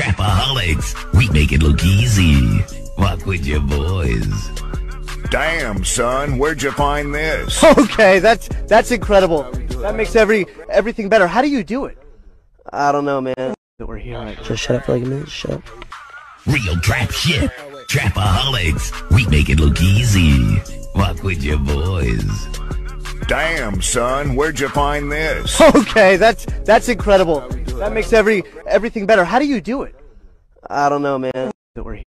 Trapaholics, we make it look easy. Walk with your boys. Damn, son, where'd you find this? Okay, that's that's incredible. That makes every everything better. How do you do it? I don't know, man. That we're here. Right? Just shut up for like a minute. Shut up. Real trap shit. Trapaholics, we make it look easy. Walk with your boys. Damn, son, where'd you find this? Okay, that's that's incredible. That makes every everything better. How do you do it? I don't know, man. That we're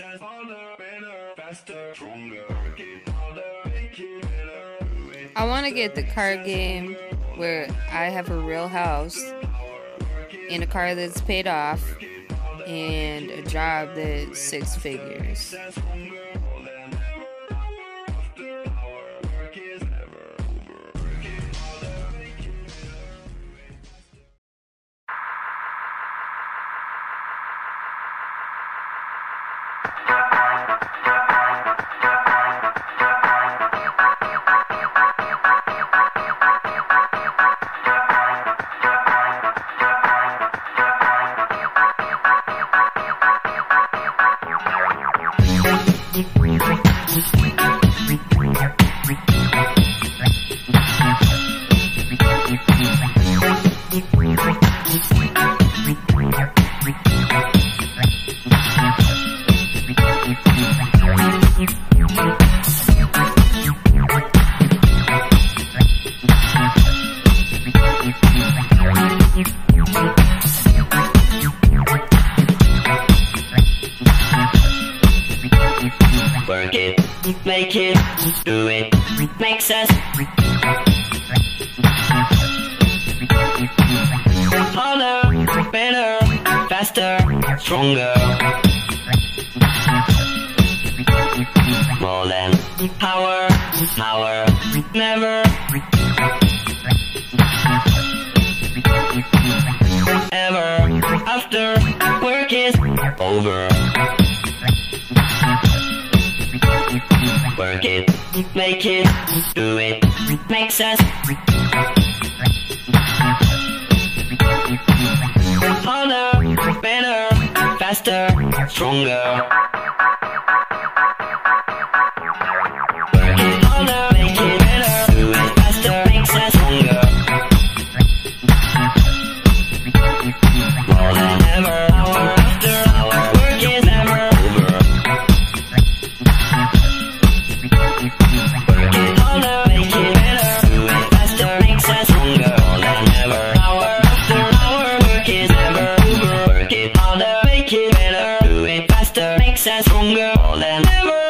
it, makes us harder, better, faster, stronger. Harder, make it better. I want to get the car game where I have a real house in a car that's paid off and a job that's six figures. Faster, stronger. More than power, power, never. Ever after work is over. Work it, make it, do it, makes us faster, stronger. Stronger. More than ever,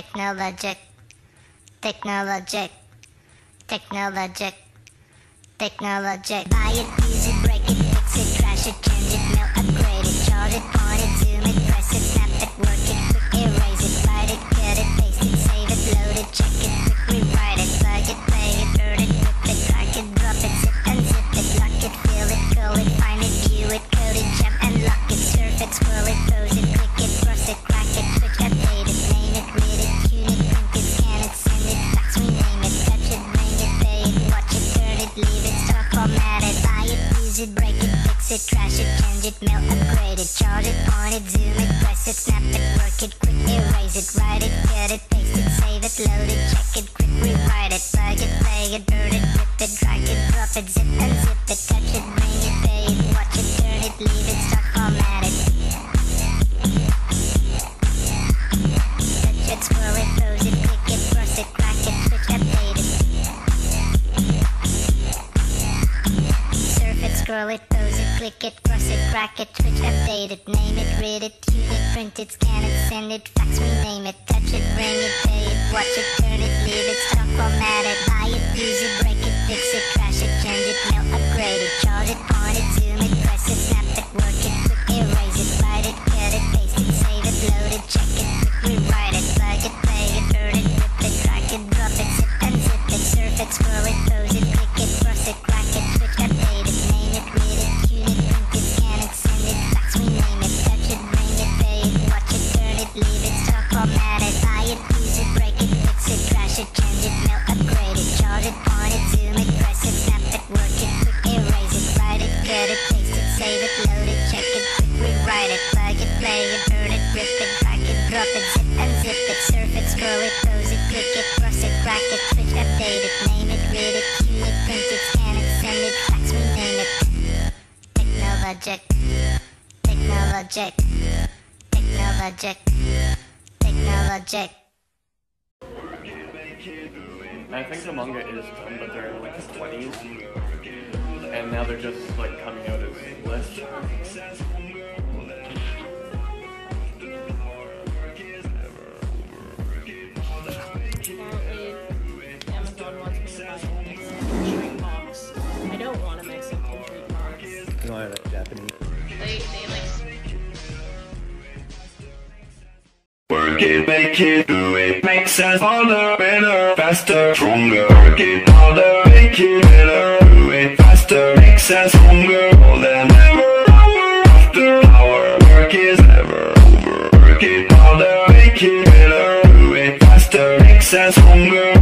Technologic, technologic, technologic, technologic. Buy it, use it, break it, fix it, trash it, change it, melt, upgrade it, charge it, point it, zoom it, press it, snap it, work it, quick erase it, write it, cut it, paste it, save it, load it, check it, it, trash it, change it, melt, upgrade it, charge it, point it, zoom it, press it, snap it, work it, quick erase it, write it, cut it, paste it, save it, load it, check it, quick rewrite it, plug it, play it, burn it, rip it, drag it, drop it, zip and unzip it, touch it, bring it, pay it, watch it, turn it, leave it, stop, click it, cross it, crack it, switch, update it, name it, read it, tune it, print it, scan it, send it, fax, rename it, touch it, bring it, pay it, watch it, turn it, leave it, stop, format it, buy it, use it, break it, fix it, trash it, change it, melt, upgrade it, charge it, Technologic, technologic, technologic, technologic. I think the manga is done, but they're in like the twenties, and now they're just like coming out as lists. Apparently, Amazon wants me to buy a Mexican Make it, do it, makes us harder, better, faster, stronger. Work harder, make it better, do it faster, makes us stronger. More than ever, hour work is never over. Work harder, make it better, do it faster, makes us stronger.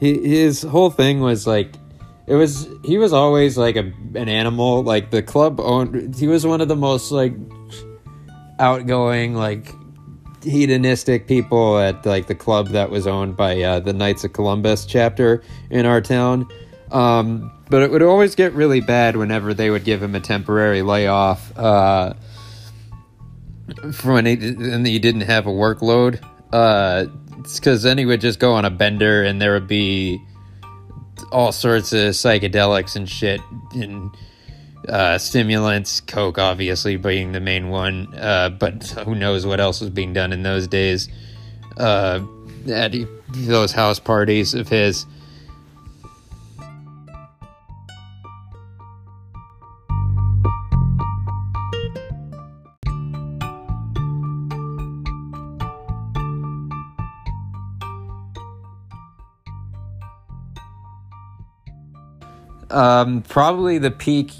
He, his whole thing was like it was he was always like a an animal. Like the club owned he was one of the most like outgoing like hedonistic people at like the club that was owned by uh, the Knights of Columbus chapter in our town. Um, but it would always get really bad whenever they would give him a temporary layoff uh, for when he, and he didn't have a workload uh, because then he would just go on a bender and there would be all sorts of psychedelics and shit and uh, stimulants, coke obviously being the main one, uh, but who knows what else was being done in those days uh, at those house parties of his. Um, probably the peak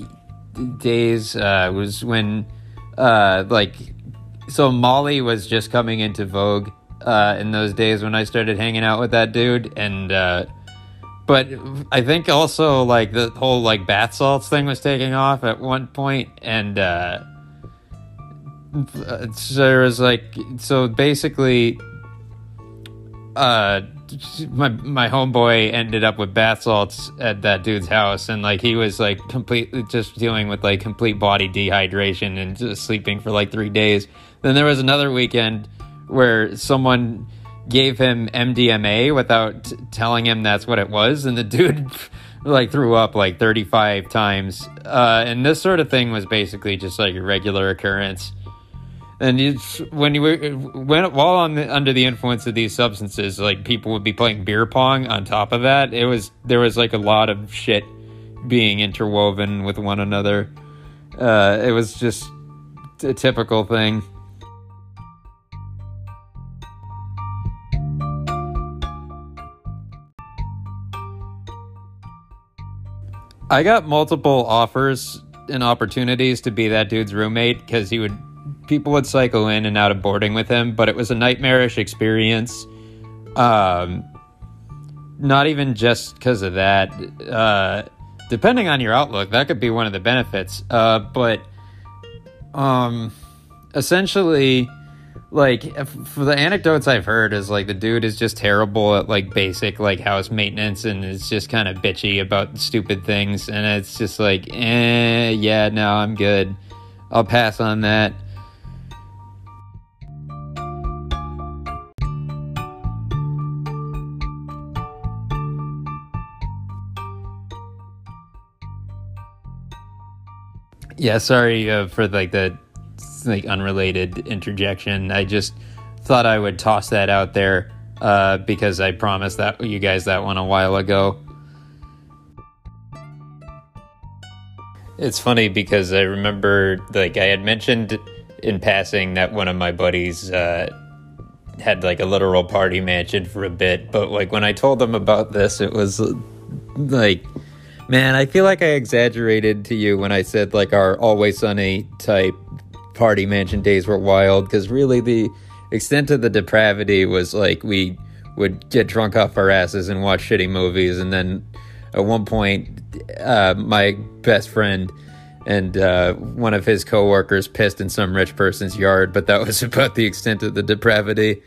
days uh, was when, uh, like, so Molly was just coming into vogue uh, in those days when I started hanging out with that dude, and uh, but I think also like the whole like bath salts thing was taking off at one point, and uh, so there was like so basically, uh my my homeboy ended up with bath salts at that dude's house and like he was like completely just dealing with like complete body dehydration and just sleeping for like three days. Then there was another weekend where someone gave him mdma without t- telling him that's what it was and the dude like threw up like 35 times. Uh, and this sort of thing was basically just like a regular occurrence and it's, when you were when while on the, under the influence of these substances, like people would be playing beer pong. On top of that, it was there was like a lot of shit being interwoven with one another. Uh, it was just a typical thing. I got multiple offers and opportunities to be that dude's roommate because he would people would cycle in and out of boarding with him, but it was a nightmarish experience. Um, not even just because of that. Uh, depending on your outlook, that could be one of the benefits. Uh, but um, essentially, like for the anecdotes I've heard is like the dude is just terrible at like basic like house maintenance and is just kind of bitchy about stupid things, and it's just like, eh, yeah, no, I'm good. I'll pass on that. Yeah, sorry uh, for like the like unrelated interjection. I just thought I would toss that out there uh, because I promised that you guys that one a while ago. It's funny because I remember like I had mentioned in passing that one of my buddies uh, had like a literal party mansion for a bit, but like when I told them about this, it was like Man, I feel like I exaggerated to you when I said like our always sunny type party mansion days were wild because really the extent of the depravity was like we would get drunk off our asses and watch shitty movies and then at one point uh, my best friend and uh, one of his coworkers pissed in some rich person's yard but that was about the extent of the depravity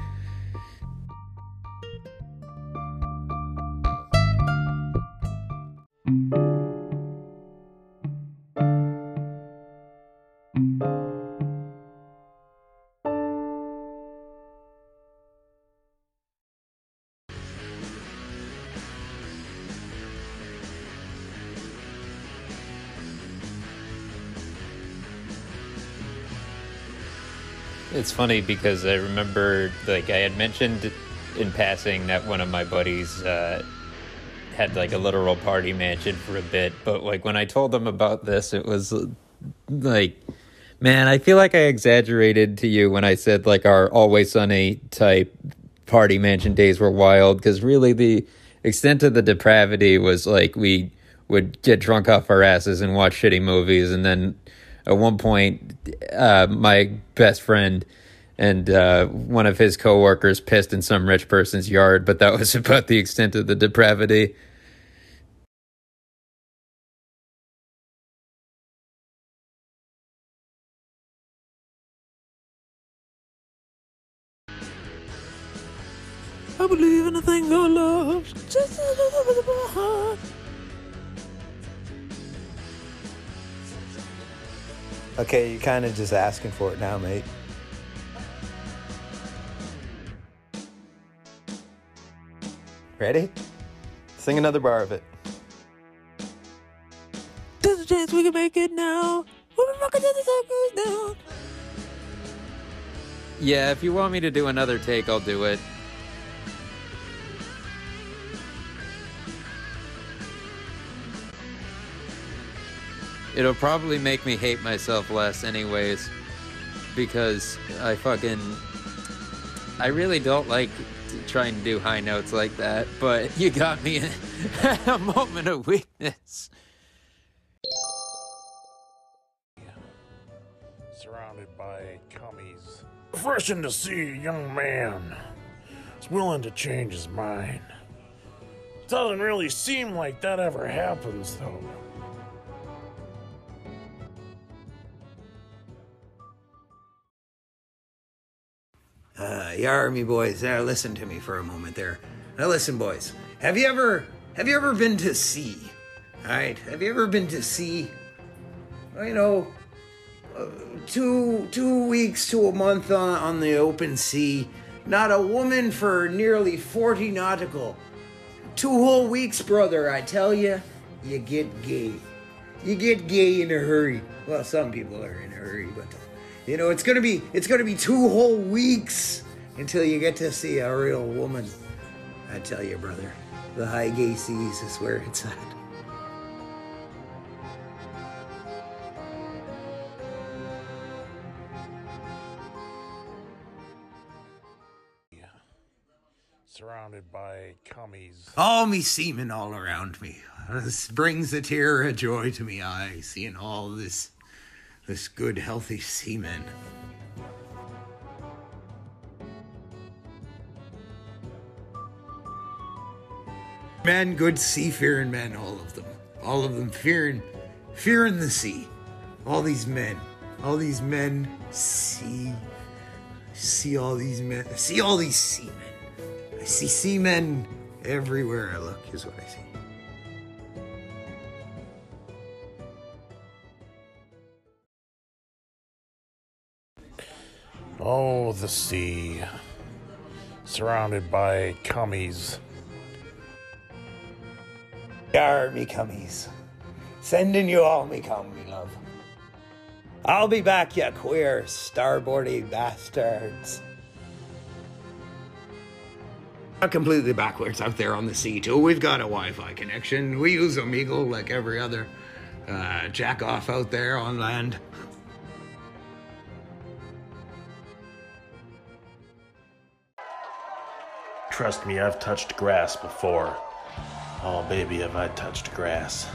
It's funny because I remember, like, I had mentioned in passing that one of my buddies uh, had like a literal party mansion for a bit, but like when I told them about this, it was like, man, I feel like I exaggerated to you when I said like our always sunny type party mansion days were wild because really the extent of the depravity was like we would get drunk off our asses and watch shitty movies and then at one point uh, my best friend and uh, one of his coworkers pissed in some rich person's yard but that was about the extent of the depravity I believe in a thing called love. Okay, you're kind of just asking for it now, mate. Ready? Sing another bar of it. There's a chance we can make it now. We'll be rocking till the sun goes down. yeah if you want me to do another take i'll do it it'll probably make me hate myself less anyways because i fucking i really don't like trying to do high notes like that but you got me a moment of weakness surrounded by cummies. Refreshing to see a young man is willing to change his mind. Doesn't really seem like that ever happens, though. Army boys, there, listen to me for a moment there. Now listen, boys. Have you ever have you ever been to sea? Alright? Have you ever been to sea? Well, you know, uh, two two weeks to a month on, on the open sea. Not a woman for nearly 40 nautical. Two whole weeks, brother, I tell you, you get gay. You get gay in a hurry. Well, some people are in a hurry, but you know, it's gonna be it's gonna be two whole weeks until you get to see a real woman. I tell you, brother, the high gay seas is where it's at. Surrounded by cummies. All me semen all around me. This brings a tear of joy to me eye, seeing all this this good healthy semen. Men, good seafaring men, all of them. all of them fearing, fearing the sea. All these men, all these men see, see all these men, see all these seamen. I see seamen everywhere I look, is what I see. Oh, the sea. Surrounded by cummies. Yar, me cummies. Sending you all me cum, me love. I'll be back, you queer starboardy bastards. Not completely backwards out there on the sea, too. We've got a Wi Fi connection. We use Omegle like every other uh, jack off out there on land. Trust me, I've touched grass before. Oh, baby, have I touched grass.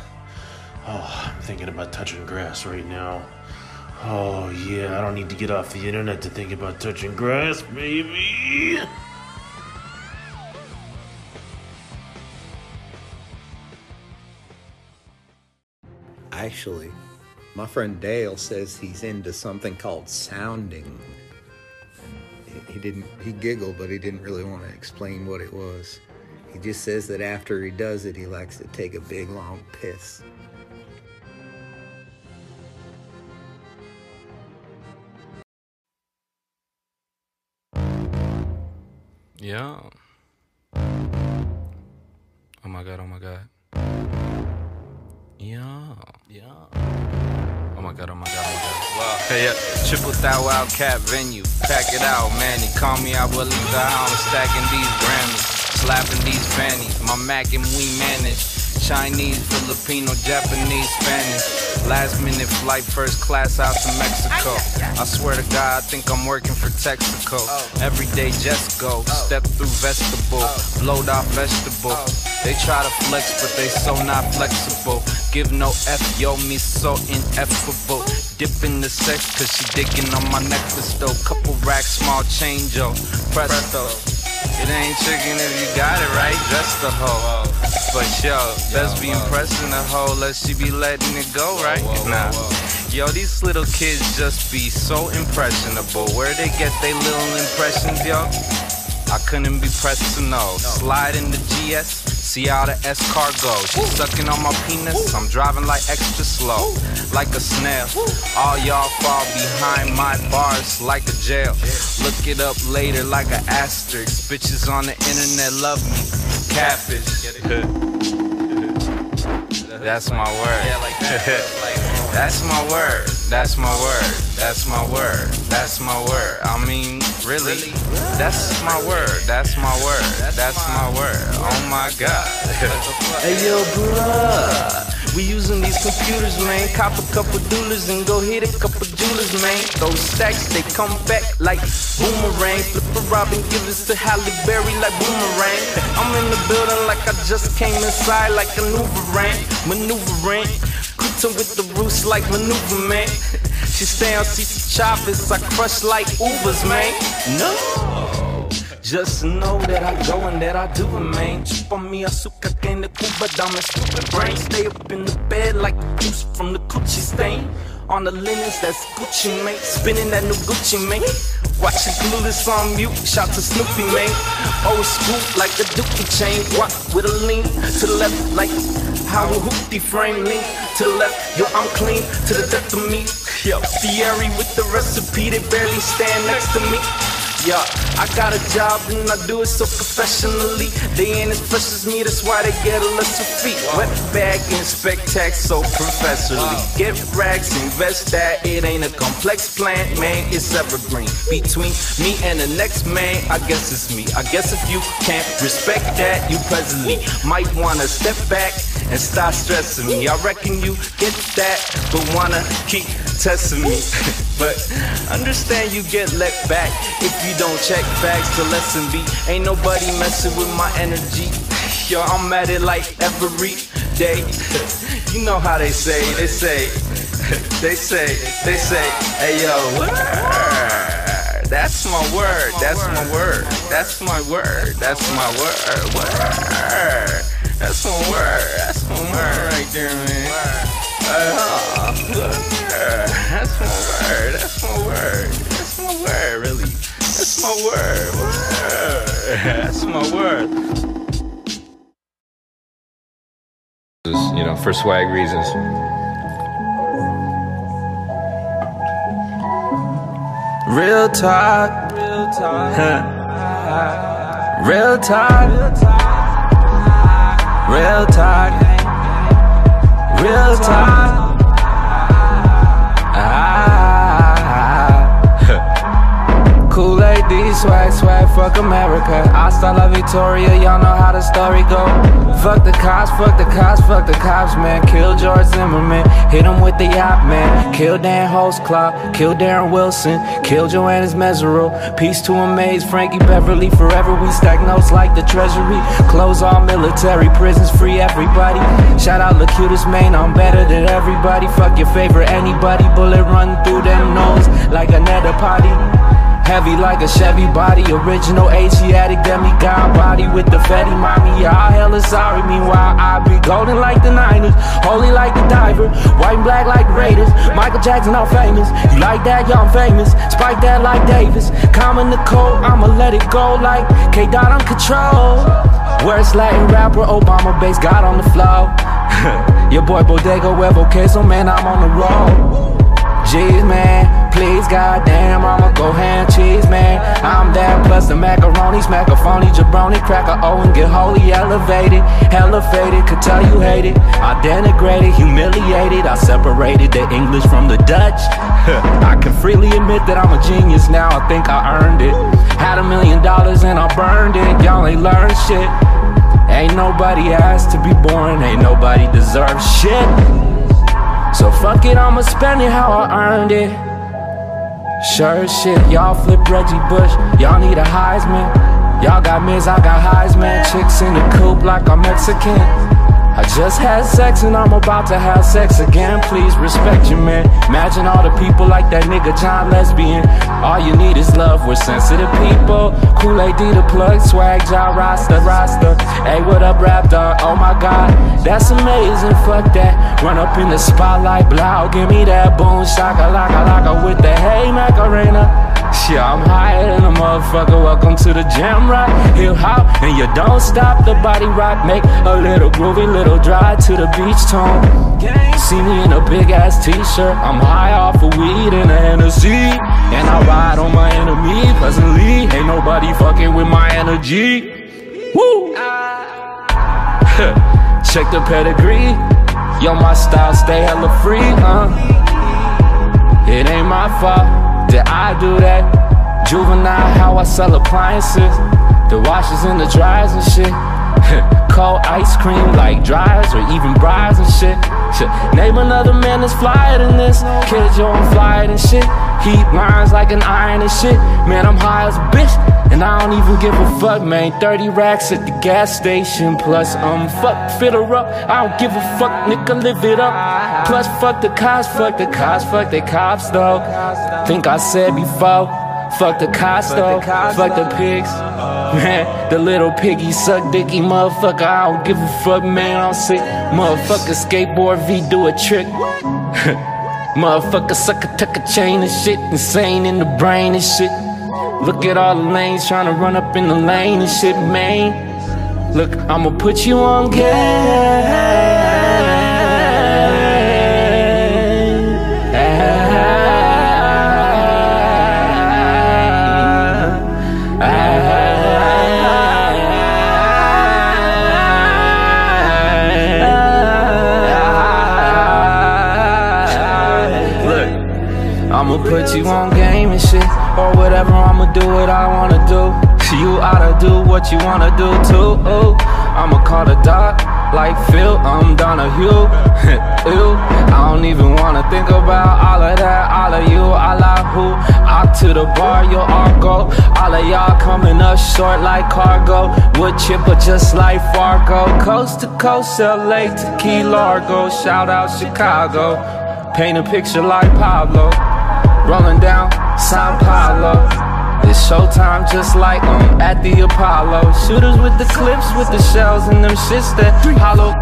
Oh, I'm thinking about touching grass right now. Oh, yeah, I don't need to get off the internet to think about touching grass, baby. Actually, my friend Dale says he's into something called sounding. He- didn't, he giggled, but he didn't really want to explain what it was. He just says that after he does it, he likes to take a big long piss. Yeah. Oh my god, oh my god. Yeah. Yeah. Oh my god, oh my god, oh my god. Well, hey, yeah. Triple thou wildcat venue. Pack it out, man. You call me, I will leave the house. Stacking these Grammys. Slapping these fannies. My Mac and we manage. Chinese, Filipino, Japanese, Spanish. Last minute flight, first class out to Mexico. I swear to God, I think I'm working for Texaco. Every day just go, step through vegetable, blowed off vegetable. They try to flex, but they so not flexible. Give no F, yo, me so ineffable. Dip in the sex, cause she digging on my necklace though. Couple racks, small change, yo. Presto. It ain't chicken if you got it right, just the hoe. But yo, best be impressing the hoe, let she be letting it go, right? Nah. Yo, these little kids just be so impressionable. Where they get they little impressions, yo? I couldn't be pressed to know. Slide in the GS, see how the S car goes. She sucking on my penis, I'm driving like extra slow, like a snail. All y'all fall behind my bars like a jail. Look it up later like an asterisk. Bitches on the internet love me. Catfish. That's my word. That's my word. That's my word. That's my word. That's my word. I mean, really? That's my word. That's my word. That's my word. Oh my god. hey yo, bruh. We using these computers, man. Cop a couple dollars and go hit a couple jewelers, man. Those stacks, they come back like boomerang. Flip a Robin Givens to Halle Berry like boomerang. I'm in the building like I just came inside like a maneuvering, maneuvering. Quitting with the roots like maneuver, man. She stay on of choppers, I crush like Ubers, man. No. Just know that I go and that I do it, man. Chip on me, azúcar que en the Cuba, dame stupid brain. Stay up in the bed like juice from the Gucci stain. On the linens, that's Gucci, man. Spinning that new Gucci, man. Watching Clueless on mute, shout to Snoopy, man. Old school like the Dookie chain. Walk with a lean to the left, like how a hoopty frame lean to the left. Yo, I'm clean to the death of me. Yo, Fieri with the recipe, they barely stand next to me. Yeah, I got a job and I do it so professionally. They ain't as fresh as me, that's why they get a lesser fee. Wet bag and spectac so professionally. Get rags, invest that. It ain't a complex plan, man. It's evergreen. Between me and the next man, I guess it's me. I guess if you can't respect that, you presently might wanna step back and stop stressing me. I reckon you get that, but wanna keep testing me. but understand you get let back if you don't check facts. The lesson be ain't nobody messing with my energy. Yo, I'm at it like every day. You know how they say, they say, they say, they say, hey yo, word. That's my word, that's my word, that's my word, that's my word, word. That's my word, that's my word. right there, man. Uh-huh. That's my word. That's my word. That's my word, really. That's my word. word. That's my word. You know, for swag reasons. Real talk. Real talk. Real talk. Real talk. Real talk. Ah. Kool A.D., swag, swag, fuck America. Hasta la Victoria, y'all know how the story go. Fuck the cops, fuck the cops, fuck the cops, man. Kill George Zimmerman, hit him with the yacht, man. Kill Dan Holtzclaw, kill Darren Wilson, kill Johannes Mehserle. Peace to Amaze, Frankie Beverly, forever we stack notes like the treasury. Close all military prisons, free everybody. Shout out Lacutus, Maine, I'm better than everybody. Fuck your favorite anybody, bullet run through them nose like a nether potty. Heavy like a Chevy body, original Asiatic demigod body with the fatty mommy. Ah, y'all hella sorry. Meanwhile, I be golden like the Niners, holy like the diver, white and black like Raiders. Michael Jackson, all famous. You like that? Y'all I'm famous. Spike that like Davis. Common the code, I'ma let it go like K. Dot on control. Worst Latin rapper, Obama bass, God on the flow. Your boy Bodega Huevo so man, I'm on the road. Jeez, man, please, goddamn, I'ma go ham cheese, man. I'm that plus the macaroni, smack a phony jabroni, crack a O and get holy elevated, hella faded, could tell you hate it. I denigrated, humiliated, I separated the English from the Dutch. I can freely admit that I'm a genius now, I think I earned it. Had a million dollars and I burned it, y'all ain't learned shit. Ain't nobody asked to be born, ain't nobody deserves shit. So fuck it, I'ma spend it how I earned it. Sure shit, y'all flip Reggie Bush, y'all need a Heisman. Y'all got Miz, I got Heisman. Chicks in the coop like I'm Mexican. I just had sex and I'm about to have sex again. Please respect your man. Imagine all the people like that nigga John Lesbian. All you need is love. We're sensitive people. Kool A.D. the plug, swag, jaw, rasta, rasta. Hey, what up, rap dog? Oh my god, that's amazing. Fuck that. Run up in the spotlight, blow. Give me that boom, shaka, laka, laka with the hey Macarena. Shit, I'm higher than a motherfucker. Welcome to the jam, right? Hip hop, and you don't stop the body rock. Make a little groovy, little drive to the beach tone. See me in a big ass t-shirt. I'm high off of weed and a Hennessy, and I ride on my enemy pleasantly. Ain't nobody fucking with my energy. Woo! Check the pedigree. Yo, my style stay hella free, uh. It ain't my fault that I do that. Juvenile, how I sell appliances. The washers and the dryers and shit. Cold ice cream like dryers or even briars and shit. shit. Name another man that's flyer than this. Kid, yo, I'm flyer than shit. Heat lines like an iron and shit. Man, I'm high as a bitch. And I don't even give a fuck, man. 30 racks at the gas station. Plus, I'm um, fuck, fit her up. I don't give a fuck, nigga, live it up. Plus, fuck the cops, fuck the cops, fuck the cops, though. Think I said before. Fuck the cops, though. Fuck the pigs. Man, the little piggy suck dicky motherfucker. I don't give a fuck, man. I'm sick. Motherfucker skateboard V do a trick. Motherfucker sucker tuck a chain and shit. Insane in the brain and shit. Look at all the lanes trying to run up in the lane and shit, man. Look, I'ma put you on game. I'ma put you on game and shit, or whatever. I'ma do what I wanna do. You oughta do what you wanna do too. I'ma call the doc like Phil. I'm Donahue. Ew, I don't even wanna think about all of that. All of you, all of who. Out to the bar, you'll all go. All of y'all coming up short like cargo. Wood chipper just like Fargo. Coast to coast, LA to Key Largo. Shout out Chicago. Paint a picture like Pablo. Rolling down Sao Paulo. It's showtime just like um at the Apollo. Shooters with the clips with the shells and them shits that hollow.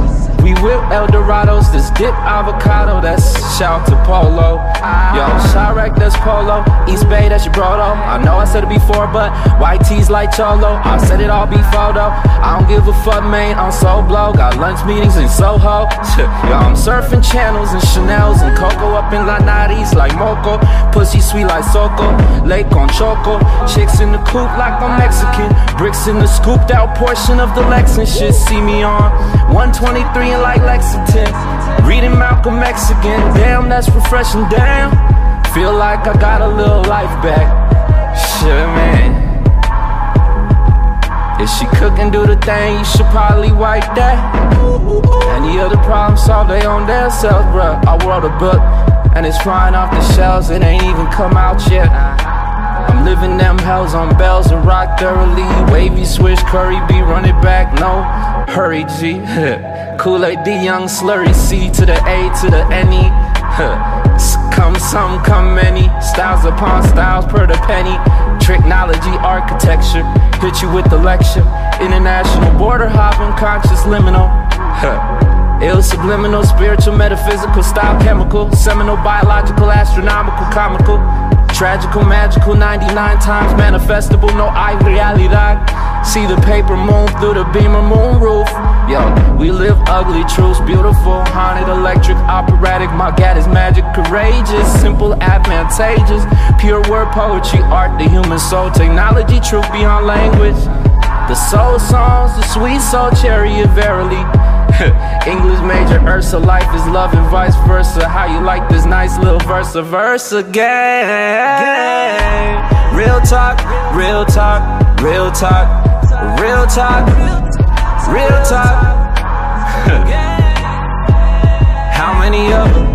We whip Eldorados, this dip avocado, that's shout to Polo. Yo, Chirac, that's Polo. East Bay, that's your brodo. I know I said it before, but tees like Cholo. I said it all before though. I don't give a fuck, man. I'm so blow. Got lunch meetings in Soho. Yo, I'm surfing channels and Chanel's and Coco up in La Nariz like Moco. Pussy sweet like Soco. Lake on Choco. Chicks in the coupe like I'm Mexican. Bricks in the scooped out portion of the Lex and shit. See me on 123 like Lexington. Reading Malcolm X again. Damn, that's refreshing. Damn. Feel like I got a little life back. Shit, man. If she cook and do the thing, you should probably wipe that. Any other problem solved, they on their selves, bruh. I wrote a book, and it's flying off the shelves, it ain't even come out yet. I'm living them hells on bells and rock thoroughly. Wavy switch, curry be running back, no hurry, G. Kool A.D, young slurry, C to the A to the N-E. Come some, come many. Styles upon styles per the penny. Technology, architecture. Hit you with the lecture. International border hopping, conscious liminal. Ill subliminal, spiritual, metaphysical, style chemical, seminal, biological, astronomical, comical, tragical, magical, 99 times manifestable, no I realidad. See the paper moon through the beamer moon roof. Yo, we live ugly truths, beautiful, haunted, electric, operatic. My God is magic, courageous, simple, advantageous, pure word poetry, art, the human soul, technology, truth beyond language. The soul songs, the sweet soul chariot, verily. English major Ursa, life is love and vice versa. How you like this nice little verse of verse again? Real talk, real talk, real talk, real talk, real talk. How many of them?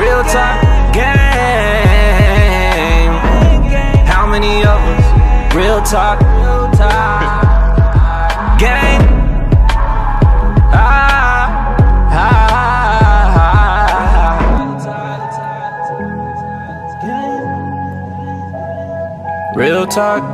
Real talk, game. How many of us? Real talk. Ah, ah, ah. Real talk.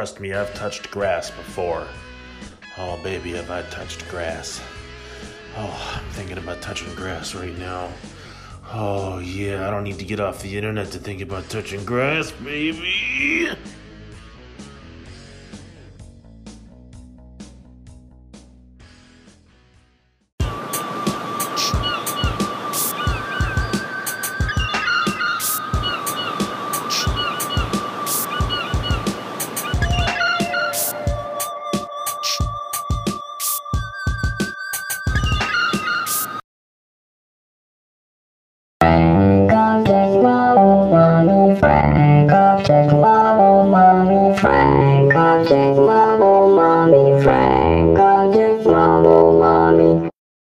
Trust me, I've touched grass before. Oh, baby, have I touched grass. Oh, I'm thinking about touching grass right now. Oh, yeah, I don't need to get off the internet to think about touching grass, baby.